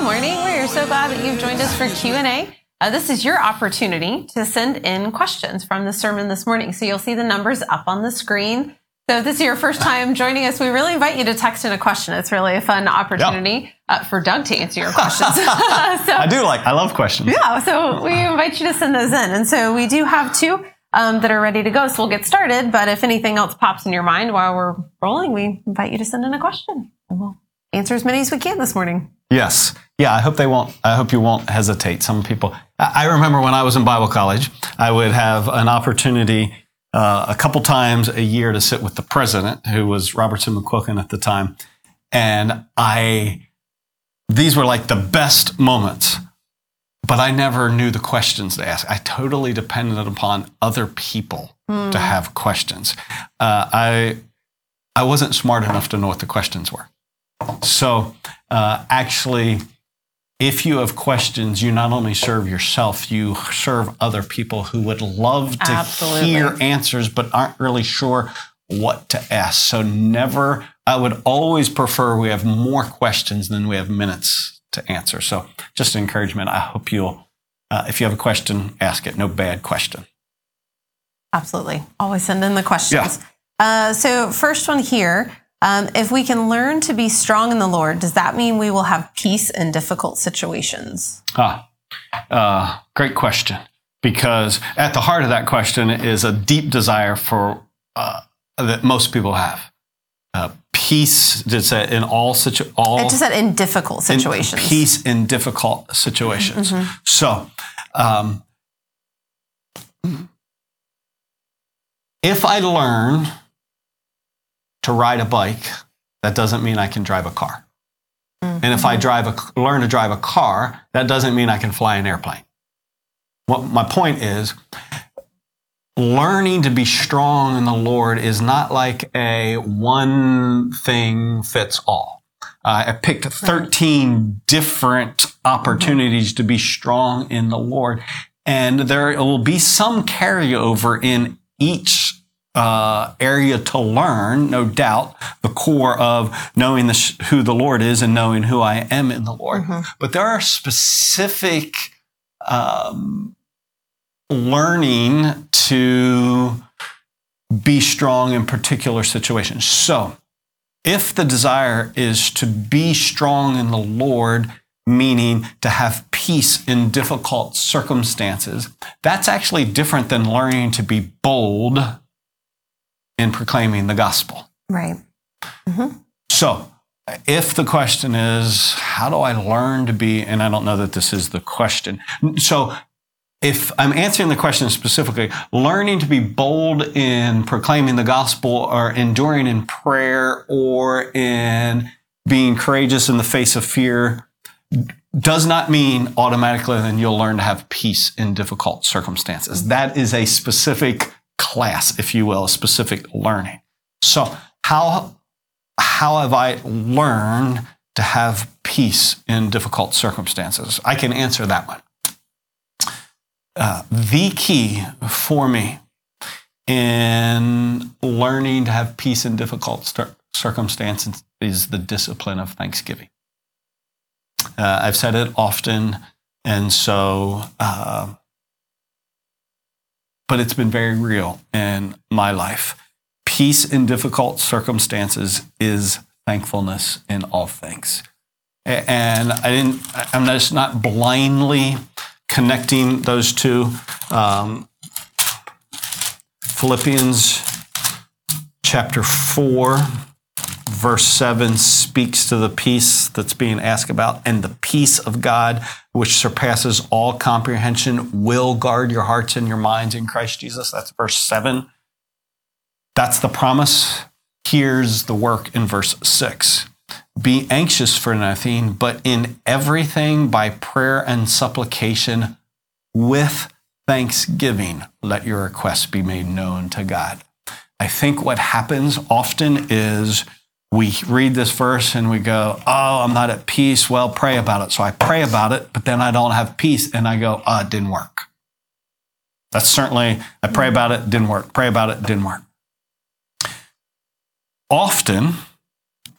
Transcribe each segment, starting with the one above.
Good morning. We're so glad that you've joined us for Q&A. Uh, this is your opportunity to send in questions from the sermon this morning. So you'll see the numbers up on the screen. So if this is your first time joining us, we really invite you to text in a question. It's really a fun opportunity uh, for Doug to answer your questions. so, I do like, I love questions. Yeah, so we invite you to send those in. And so we do have two um, that are ready to go. So we'll get started. But if anything else pops in your mind while we're rolling, we invite you to send in a question. And we'll answer as many as we can this morning. Yes. Yeah, I hope they won't, I hope you won't hesitate. Some people, I remember when I was in Bible college, I would have an opportunity uh, a couple times a year to sit with the president, who was Robertson McQuilkin at the time. And I, these were like the best moments, but I never knew the questions to ask. I totally depended upon other people mm. to have questions. Uh, I, I wasn't smart enough to know what the questions were. So uh, actually, if you have questions, you not only serve yourself, you serve other people who would love to Absolutely. hear answers but aren't really sure what to ask. So never, I would always prefer we have more questions than we have minutes to answer. So just encouragement. I hope you'll, uh, if you have a question, ask it. No bad question. Absolutely. Always send in the questions. Yeah. Uh, so first one here. Um, if we can learn to be strong in the Lord, does that mean we will have peace in difficult situations? Ah, uh, great question. Because at the heart of that question is a deep desire for uh, that most people have. Uh, peace did say in all situ- all. It just said in difficult situations. In peace in difficult situations. Mm-hmm. So, um, if I learn to ride a bike, that doesn't mean I can drive a car. Mm-hmm. And if I drive a, learn to drive a car, that doesn't mean I can fly an airplane. What my point is, learning to be strong in the Lord is not like a one thing fits all. Uh, I picked 13 different opportunities to be strong in the Lord. And there will be some carryover in each uh, area to learn, no doubt, the core of knowing the, who the Lord is and knowing who I am in the Lord. Mm-hmm. But there are specific um, learning to be strong in particular situations. So, if the desire is to be strong in the Lord, meaning to have peace in difficult circumstances, that's actually different than learning to be bold in proclaiming the gospel. Right. Mm-hmm. So, if the question is, how do I learn to be, and I don't know that this is the question. So, if I'm answering the question specifically, learning to be bold in proclaiming the gospel or enduring in prayer or in being courageous in the face of fear does not mean automatically then you'll learn to have peace in difficult circumstances. That is a specific class, if you will, a specific learning. So how, how have I learned to have peace in difficult circumstances? I can answer that one. Uh, the key for me in learning to have peace in difficult circumstances is the discipline of thanksgiving. Uh, I've said it often, and so uh, but it's been very real in my life. Peace in difficult circumstances is thankfulness in all things. And I didn't, I'm just not blindly connecting those two. Um, Philippians chapter 4 verse 7 speaks to the peace that's being asked about, and the peace of God, which surpasses all comprehension, will guard your hearts and your minds in Christ Jesus. That's verse 7. That's the promise. Here's the work in verse 6. Be anxious for nothing, but in everything by prayer and supplication with thanksgiving, let your requests be made known to God. I think what happens often is we read this verse and we go, Oh, I'm not at peace. Well, pray about it. So I pray about it, but then I don't have peace and I go, Oh, it didn't work. That's certainly, I pray about it, didn't work. Pray about it, didn't work. Often,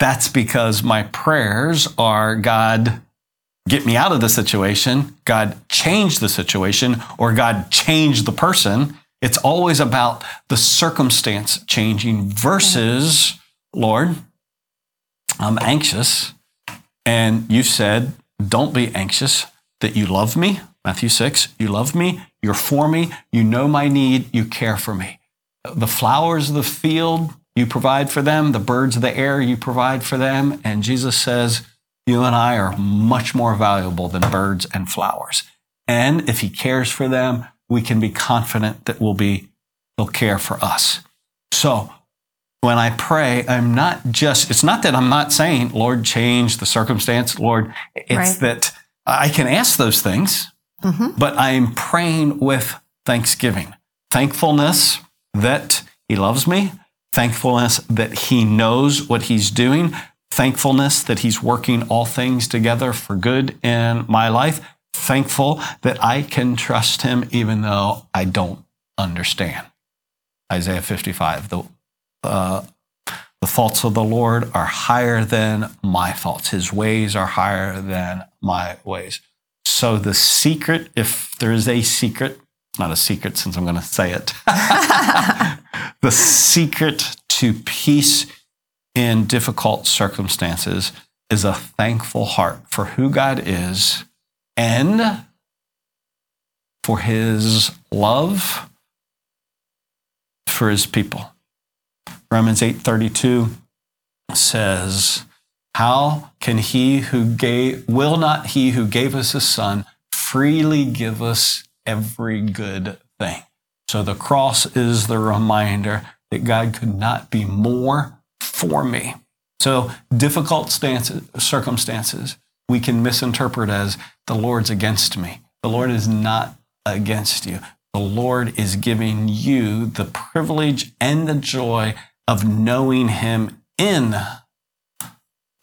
that's because my prayers are God, get me out of the situation, God changed the situation, or God changed the person. It's always about the circumstance changing versus, Lord, I'm anxious. And you said, don't be anxious that you love me. Matthew 6, you love me, you're for me, you know my need, you care for me. The flowers of the field, you provide for them, the birds of the air, you provide for them. And Jesus says, you and I are much more valuable than birds and flowers. And if he cares for them, we can be confident that we'll be, he'll care for us. So when I pray, I'm not just, it's not that I'm not saying, Lord, change the circumstance, Lord. It's Right. that I can ask those things, mm-hmm. but I'm praying with thanksgiving, thankfulness that He loves me, thankfulness that He knows what He's doing, thankfulness that He's working all things together for good in my life, thankful that I can trust Him even though I don't understand. Isaiah 55, the uh, the thoughts of the Lord are higher than my thoughts. His ways are higher than my ways. So the secret, if there is a secret, not a secret since I'm going to say it. the secret to peace in difficult circumstances is a thankful heart for who God is and for his love for his people. Romans 8:32 says, "How can he who gave will not he who gave us his son freely give us every good thing?" So the cross is the reminder that God could not be more for me. So difficult stances, circumstances we can misinterpret as the Lord's against me. The Lord is not against you. The Lord is giving you the privilege and the joy of knowing Him in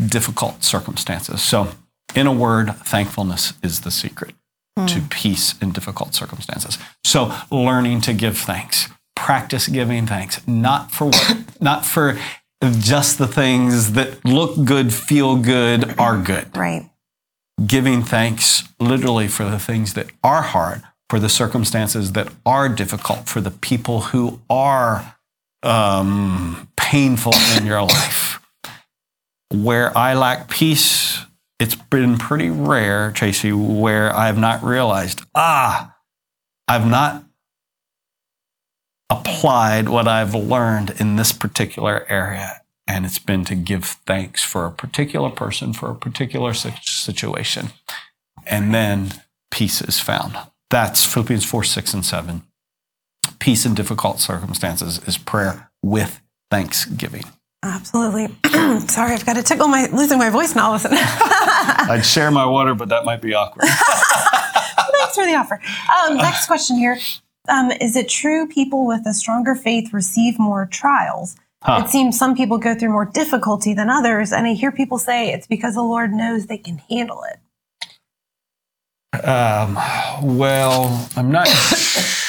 difficult circumstances. So, in a word, thankfulness is the secret to hmm. peace in difficult circumstances. So, learning to give thanks, practice giving thanks, not for what, not for just the things that look good, feel good, are good Right. giving thanks literally for the things that are hard, for the circumstances that are difficult, for the people who are um, painful in your life. Where I lack peace, it's been pretty rare, Tracy, where I have not realized, ah, I've not applied what I've learned in this particular area. And it's been to give thanks for a particular person, for a particular situation. And then peace is found. That's Philippians 4, 6, and 7. Peace in difficult circumstances is prayer with thanksgiving. Absolutely. Sorry, I've got to tickle my losing my voice now. Listen. I'd share my water, but that might be awkward. Thanks for the offer. Um, next question here. Um, is it true people with a stronger faith receive more trials? Huh. It seems some people go through more difficulty than others, and I hear people say it's because the Lord knows they can handle it. Um, well, I'm not.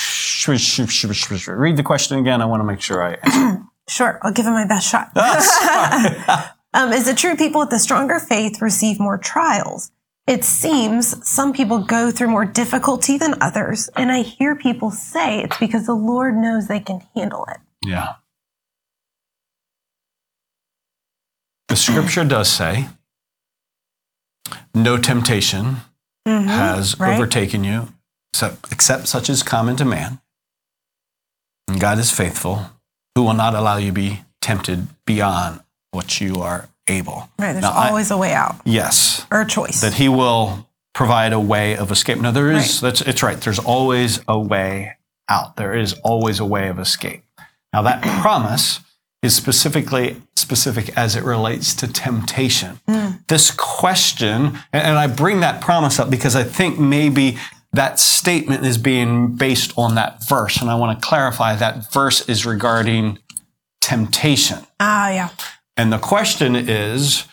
Read the question again. I want to make sure I answer. Sure, I'll give it my best shot. um, is it true people with a stronger faith receive more trials? It seems some people go through more difficulty than others, and I hear people say it's because the Lord knows they can handle it. Yeah. The scripture does say, no temptation has right. overtaken you except, except such as common to man. And God is faithful, who will not allow you to be tempted beyond what you are able. Right, there's Now, always a way out yes, or a choice. that he will provide a way of escape. Now there is, Right. that's, it's right. There's always a way out. There is always a way of escape. Now that promise is specifically specific as it relates to temptation. Hmm. This question, and I bring that promise up because I think maybe that statement is being based on that verse. And I want to clarify that verse is regarding temptation. ah, yeah. And the question is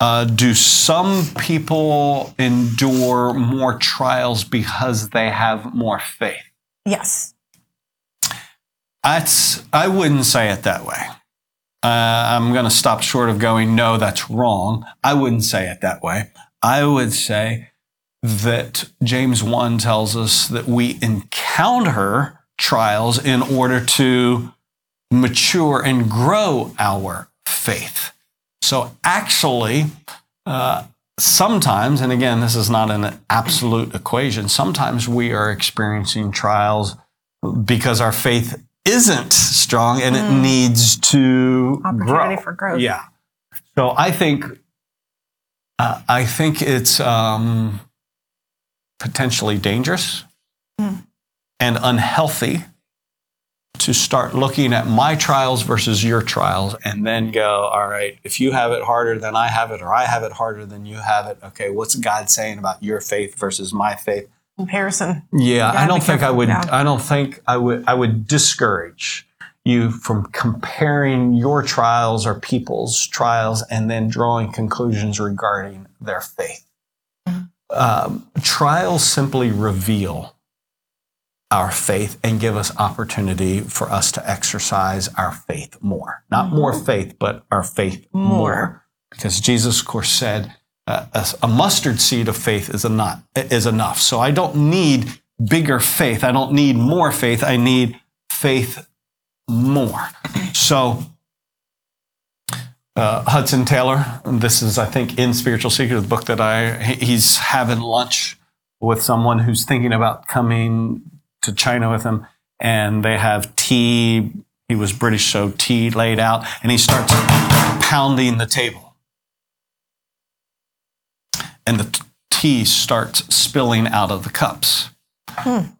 uh, Do some people endure more trials because they have more faith? Yes. That's, I wouldn't say it that way. Uh, I'm going to stop short of going, no, that's wrong. I wouldn't say it that way. I would say that James 1 tells us that we encounter trials in order to mature and grow our faith. So, actually, uh, sometimes, and again, this is not an absolute equation, sometimes we are experiencing trials because our faith isn't strong and it needs to Opportunity grow. for growth. Yeah. So I think uh, I think it's um, potentially dangerous and unhealthy to start looking at my trials versus your trials and then go, all right, if you have it harder than I have it, or I have it harder than you have it, okay, what's God saying about your faith versus my faith? Comparison. Yeah, I don't think I would. I don't think I would. I would discourage you from comparing your trials or people's trials and then drawing conclusions regarding their faith. Mm-hmm. Um, trials simply reveal our faith and give us opportunity for us to exercise our faith more. Not more faith, but our faith more. Mm-hmm. More. Because Jesus, of course, said uh, a, a mustard seed of faith is, enough, is enough. So I don't need bigger faith. I don't need more faith. I need faith more. So uh, Hudson Taylor, this is, I think, in Spiritual Secret, the book that I, he's having lunch with someone who's thinking about coming to China with him, and they have tea. He was British, so tea laid out, and he starts pounding the table. And the tea starts spilling out of the cups.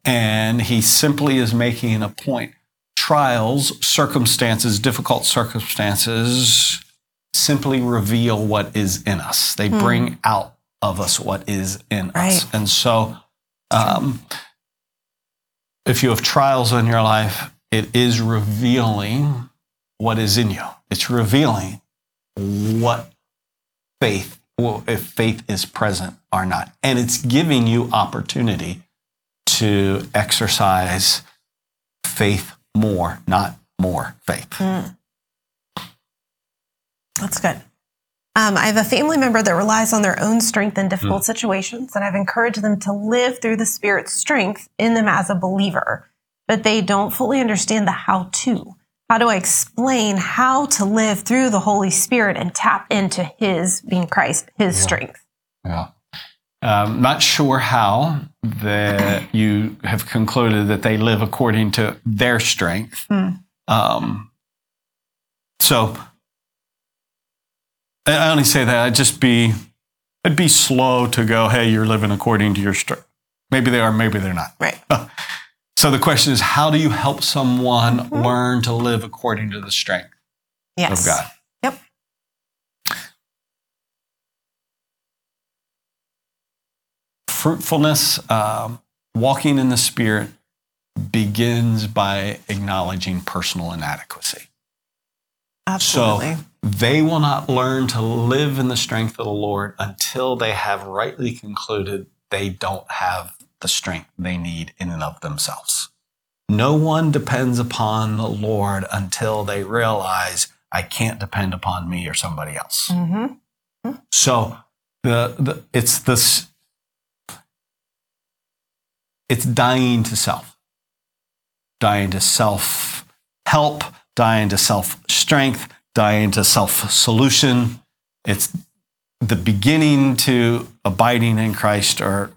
And he simply is making a point. Trials, circumstances, difficult circumstances simply reveal what is in us. They bring out of us what is in us. And so, um, if you have trials in your life, it is revealing what is in you. It's revealing what faith, well, if faith is present or not. And it's giving you opportunity to exercise faith more, not more faith. That's good. Um, I have a family member that relies on their own strength in difficult Hmm. situations, and I've encouraged them to live through the Spirit's strength in them as a believer, but they don't fully understand the how to. How do I explain how to live through the Holy Spirit and tap into His, being Christ, His strength? Yeah. Um, not sure how that you have concluded that they live according to their strength. Um, so I only say that I'd just be, I'd be slow to go, hey, you're living according to your strength. Maybe they are, maybe they're not. Right. So the question is, how do you help someone learn to live according to the strength Yes. of God? Yep. fruitfulness, um, walking in the Spirit begins by acknowledging personal inadequacy. Absolutely. So they will not learn to live in the strength of the Lord until they have rightly concluded they don't have the strength they need in and of themselves. No one depends upon the Lord until they realize I can't depend upon me or somebody else. Mhm. So the, the it's this it's dying to self, dying to self help, dying to self strength, dying to self solution. It's the beginning to abiding in Christ or,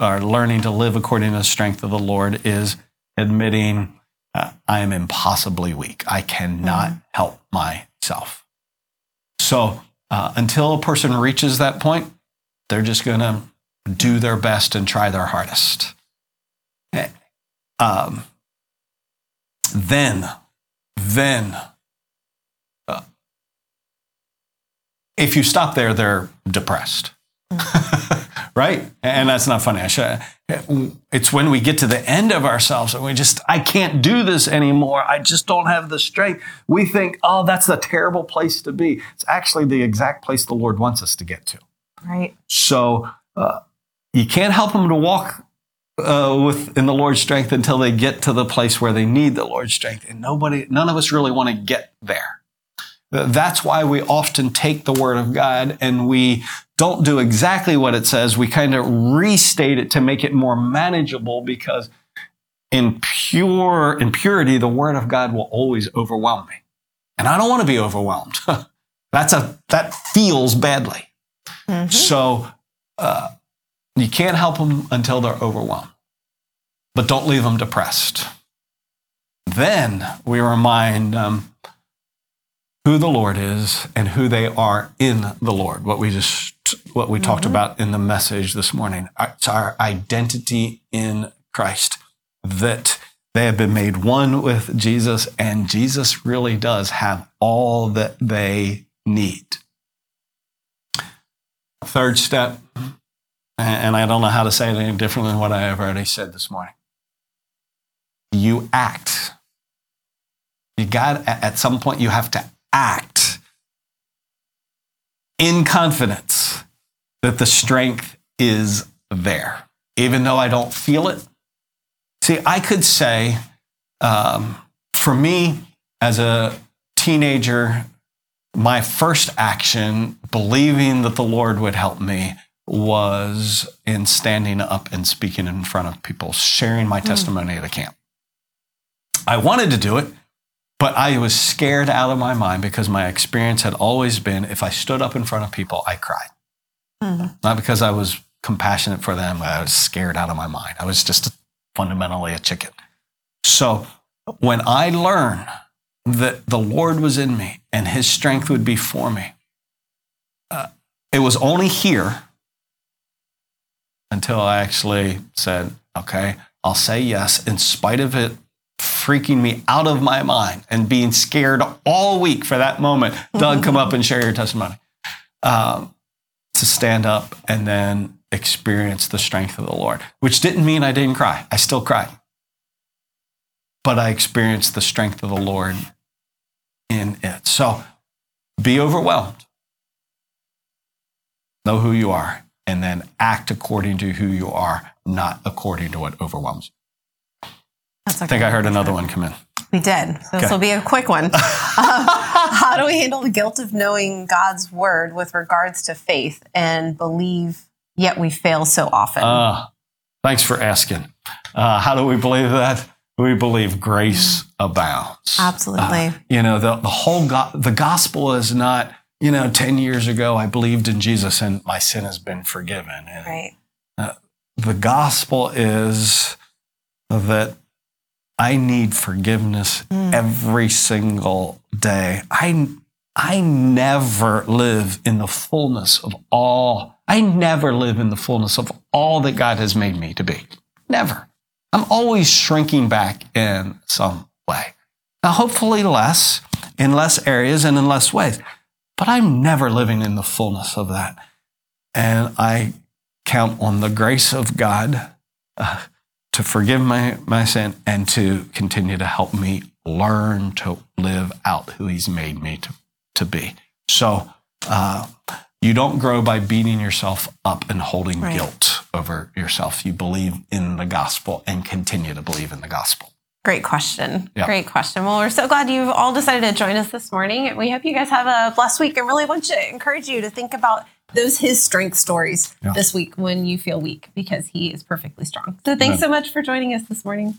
or learning to live according to the strength of the Lord is admitting uh, I am impossibly weak. I cannot help myself. So uh, until a person reaches that point, they're just going to do their best and try their hardest. Eh, Um, then, then, uh, if you stop there, they're depressed. right? And that's not funny. It's when we get to the end of ourselves and we just, I can't do this anymore. I just don't have the strength. We think, oh, that's a terrible place to be. It's actually the exact place the Lord wants us to get to. Right. So uh, you can't help them to walk uh, with in the Lord's strength until they get to the place where they need the Lord's strength. And nobody, none of us really want to get there. Th- That's why we often take the Word of God and we don't do exactly what it says, we kind of restate it to make it more manageable because in pure in purity, the word of God will always overwhelm me. And I don't want to be overwhelmed. That's a that feels badly. Mm-hmm. So uh, you can't help them until they're overwhelmed, but don't leave them depressed. Then we remind them who the Lord is and who they are in the Lord. What we just what we mm-hmm. talked about in the message this morning. It's our identity in Christ that they have been made one with Jesus, and Jesus really does have all that they need. Third step, and I don't know how to say it any different than what I have already said this morning. You act. You got, at some point, you have to act in confidence that the strength is there. Even though I don't feel it, See, I could say, um, for me as a teenager, my first action, believing that the Lord would help me, was in standing up and speaking in front of people, sharing my mm. testimony at a camp. I wanted to do it, but I was scared out of my mind because my experience had always been if I stood up in front of people, I cried. Mm. Not because I was compassionate for them, I was scared out of my mind. I was just fundamentally a chicken. So when I learned that the Lord was in me and his strength would be for me, uh, it was only here until I actually said, okay, I'll say yes in spite of it freaking me out of my mind and being scared all week for that moment. Doug, come up and share your testimony. Um, to stand up and then experience the strength of the Lord, which didn't mean I didn't cry. I still cried. But I experienced the strength of the Lord in it. So be overwhelmed. Know who you are, and then act according to who you are, not according to what overwhelms you. That's I think I heard another one come in. We did. So okay. this will be a quick one. um, how do we handle the guilt of knowing God's word with regards to faith and believe yet we fail so often? Uh, thanks for asking. Uh, how do we believe that? We believe grace abounds. Absolutely. Uh, you know, the, the whole, go- the gospel is not, you know, 10 years ago, I believed in Jesus and my sin has been forgiven. And, right. Uh, the gospel is that I need forgiveness mm. every single day. I, I never live in the fullness of all I never live in the fullness of all that God has made me to be. Never. I'm always shrinking back in some way. Now, hopefully less, in less areas and in less ways, but I'm never living in the fullness of that. And I count on the grace of God uh, to forgive my, my sin and to continue to help me learn to live out who He's made me to, to be. So, uh, you don't grow by beating yourself up and holding right. guilt over yourself. You believe in the gospel and continue to believe in the gospel. Great question. Yep. Great question. Well, we're so glad you've all decided to join us this morning. And We hope you guys have a blessed week and really want to encourage you to think about those his strength stories this week when you feel weak because he is perfectly strong. So thanks so much for joining us this morning.